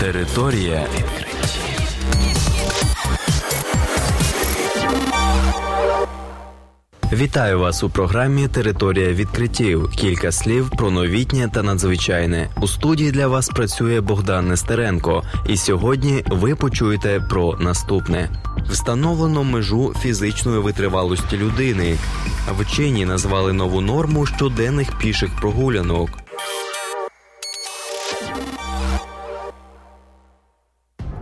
Територія відкриттів. Вітаю вас у програмі Територія відкриттів. Кілька слів про новітнє та надзвичайне. У студії для вас працює Богдан Нестеренко. І сьогодні ви почуєте про наступне: встановлено межу фізичної витривалості людини. Вчені назвали нову норму щоденних піших прогулянок.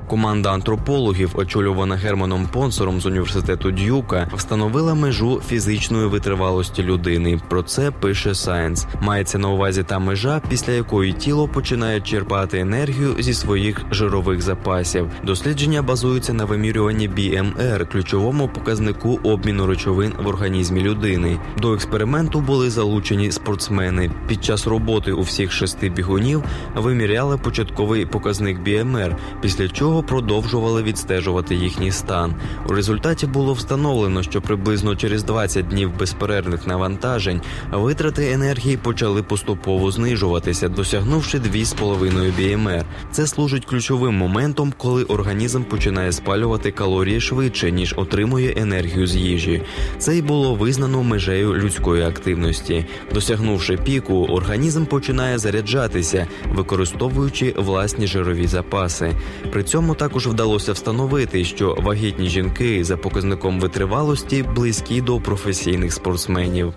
Команда антропологів, очолювана Германом Понсором з університету Дюка, встановила межу фізичної витривалості людини. Про це пише Science. Мається на увазі та межа, після якої тіло починає черпати енергію зі своїх жирових запасів. Дослідження базуються на вимірюванні BMR, ключовому показнику обміну речовин в організмі людини. До експерименту були залучені спортсмени. Під час роботи у всіх шести бігунів виміряли початковий показник BMR, після чого продовжували відстежувати їхній стан. У результаті було встановлено, що приблизно через 20 днів безперервних навантажень витрати енергії почали поступово знижуватися, досягнувши 2,5 BMR. Це служить ключовим моментом, коли організм починає спалювати калорії швидше ніж отримує енергію з їжі. Це й було визнано межею людської активності. Досягнувши піку, організм починає заряджатися, використовуючи власні жирові запаси. При цьому також вдалося встановити, що вагітні жінки за показником витривалості близькі до професійних спортсменів.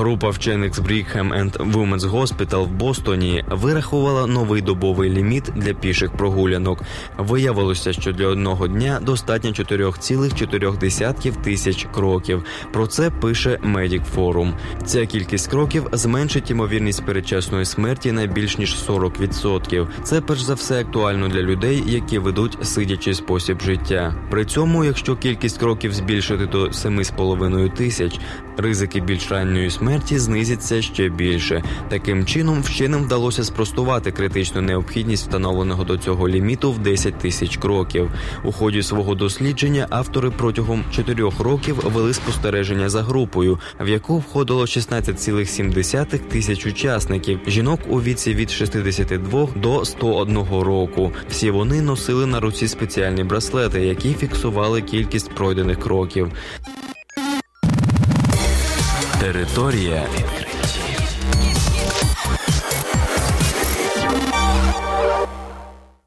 Група вчених з Brigham and Women's Hospital в Бостоні вирахувала новий добовий ліміт для піших прогулянок. Виявилося, що для одного дня достатньо 4,4 тисяч кроків. Про це пише Medic Forum. Ця кількість кроків зменшить ймовірність передчасної смерті на більш ніж 40%. Це перш за все актуально для людей, які ведуть сидячий спосіб життя. При цьому, якщо кількість кроків збільшити до 7,5 тисяч, ризики більш ранньої смерті знизяться ще більше. Таким чином, вченим вдалося спростувати критичну необхідність встановленого до цього ліміту в 10 тисяч кроків. У ході свого дослідження автори протягом 4 років вели спостереження за групою, в яку входило 16,7 тисяч учасників жінок у віці від 62 до 101 року. Всі вони носили на руці спеціальні браслети, які фіксували кількість пройдених кроків. Територія.